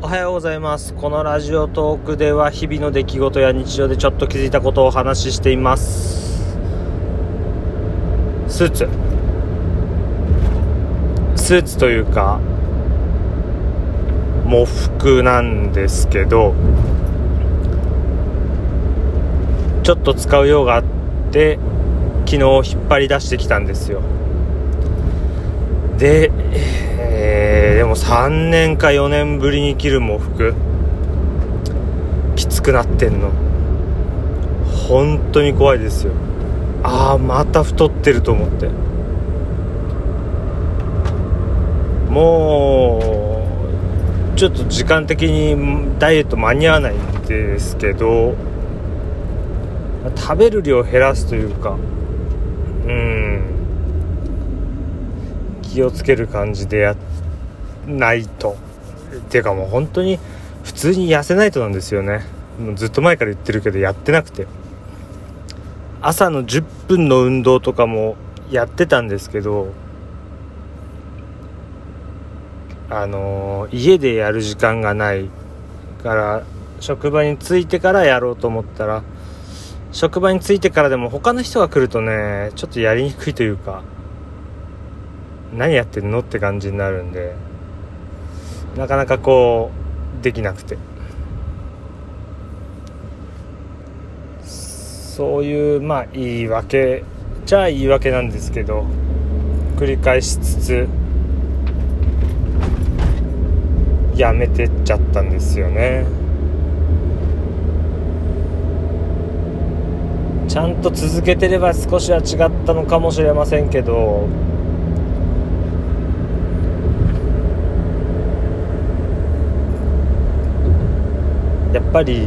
おはようございます。このラジオトークでは日々の出来事や日常でちょっと気づいたことをお話ししています。スーツ。スーツというか喪服なんですけどちょっと使う用があって昨日引っ張り出してきたんですよ。で、え、3年か4年ぶりに着る喪服。きつくなってんの。本当に怖いですよ。ああまた太ってると思って。もうちょっと時間的にダイエット間に合わないんですけど食べる量減らすというかうん。気をつける感じでやってないと。っていうかもう本当に普通に痩せないとなんですよね。もうずっと前から言ってるけどやってなくて。朝の10分の運動とかもやってたんですけどあのー、家でやる時間がないから職場に着いてからやろうと思ったら職場に着いてからでも他の人が来るとねちょっとやりにくいというか何やってんのって感じになるんで。なかなかこうできなくて。そういうまあ言い訳じゃあ言い訳なんですけど繰り返しつつやめてっちゃったんですよね。ちゃんと続けてれば少しは違ったのかもしれませんけどやっぱり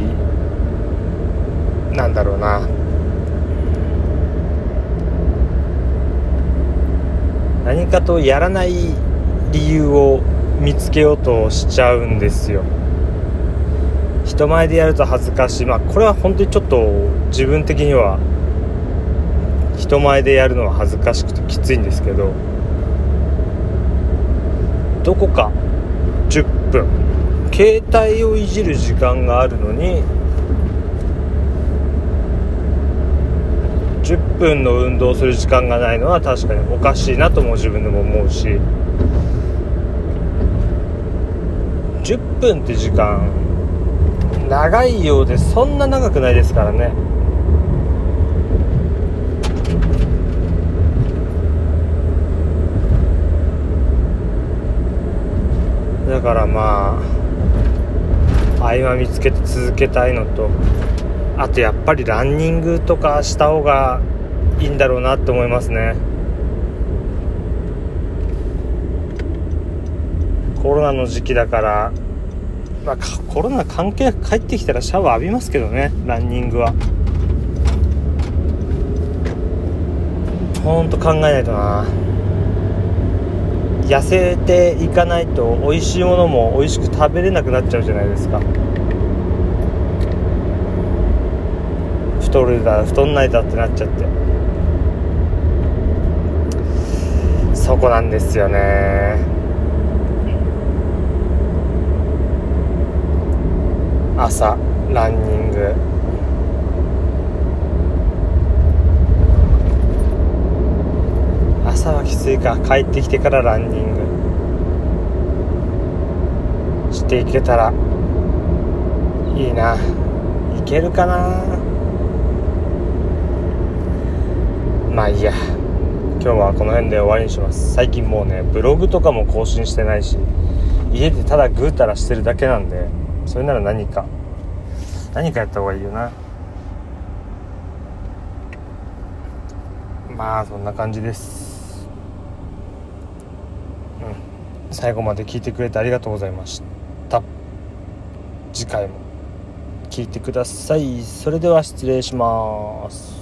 なんだろうな。何かとやらない理由を見つけようとしちゃうんですよ。人前でやると恥ずかしい。まあこれは本当にちょっと自分的には人前でやるのは恥ずかしくてきついんですけどどこか10分携帯をいじる時間があるのに10分の運動する時間がないのは確かにおかしいなとも自分でも思うし。10分って時間長いようでそんな長くないですからねだからまあ合間見つけて続けたいのとあとやっぱりランニングとかした方がいいんだろうなって思いますね。コロナの時期だからまあ、コロナ関係なく帰ってきたらシャワー浴びますけどねランニングは。ほんと考えないとな。痩せていかないと美味しいものも美味しく食べれなくなっちゃうじゃないですか。太るだ太んないだってなっちゃって。そこなんですよね。朝ランニング。朝はきついか。帰ってきてからランニング。していけたらいいな。いけるかな。まあいいや。今日はこの辺で終わりにします。最近もうねブログとかも更新してないし家でただぐうたらしてるだけなんでそれなら何か何かやった方がいいよな。まあそんな感じですうん最後まで聞いてくれてありがとうございました。次回も聞いてください。それでは失礼します。